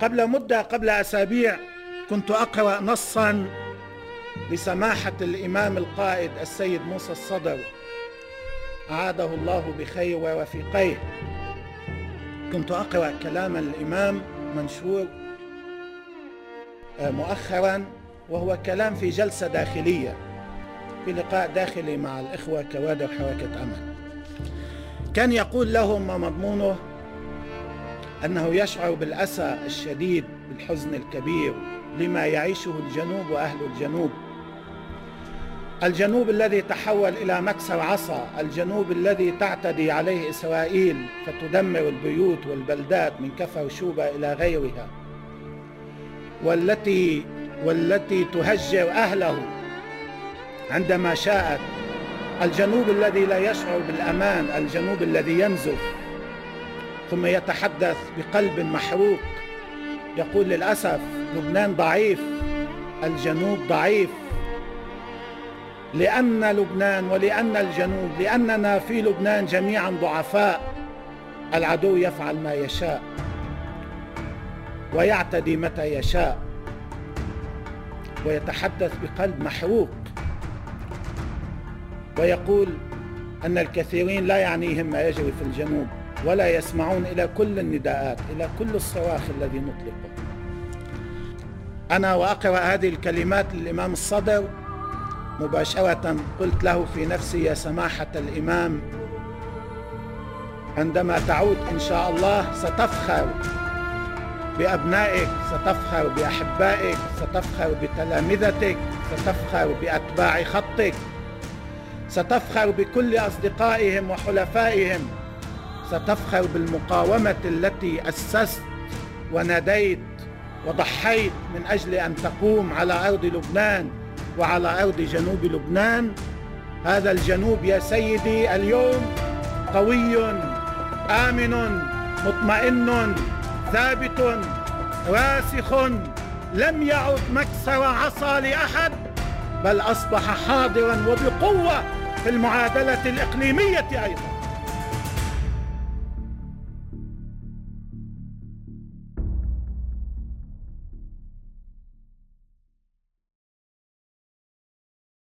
قبل مدة قبل أسابيع كنت أقرأ نصا لسماحة الإمام القائد السيد موسى الصدر. أعاده الله بخير ووفيقيه كنت أقرأ كلام الإمام منشور آه، مؤخرا وهو كلام في جلسة داخلية في لقاء داخلي مع الإخوة كوادر حركة أمل. كان يقول لهم ما مضمونه أنه يشعر بالأسى الشديد بالحزن الكبير لما يعيشه الجنوب وأهل الجنوب. الجنوب الذي تحول إلى مكسر عصا الجنوب الذي تعتدي عليه إسرائيل فتدمر البيوت والبلدات من كفر شوبة إلى غيرها والتي والتي تهجر أهله عندما شاءت. الجنوب الذي لا يشعر بالأمان الجنوب الذي ينزف. ثم يتحدث بقلب محروق يقول للأسف لبنان ضعيف الجنوب ضعيف. لأن لبنان ولأن الجنوب لأننا في لبنان جميعا ضعفاء العدو يفعل ما يشاء ويعتدي متى يشاء ويتحدث بقلب محروق. ويقول أن الكثيرين لا يعنيهم ما يجري في الجنوب. ولا يسمعون إلى كل النداءات إلى كل الصراخ الذي نطلقه. أنا وأقرأ هذه الكلمات للإمام الصدر. مباشرة قلت له في نفسي يا سماحة الإمام عندما تعود إن شاء الله ستفخر بأبنائك ستفخر بأحبائك ستفخر بتلامذتك ستفخر بأتباع خطك ستفخر بكل أصدقائهم وحلفائهم. ستفخر بالمقاومة التي أسست وناديت وضحيت من أجل أن تقوم على أرض لبنان وعلى أرض جنوب لبنان. هذا الجنوب يا سيدي اليوم قوي آمن مطمئن ثابت راسخ لم يعد مكسر عصا لأحد بل أصبح حاضرا وبقوة في المعادلة الإقليمية أيضا.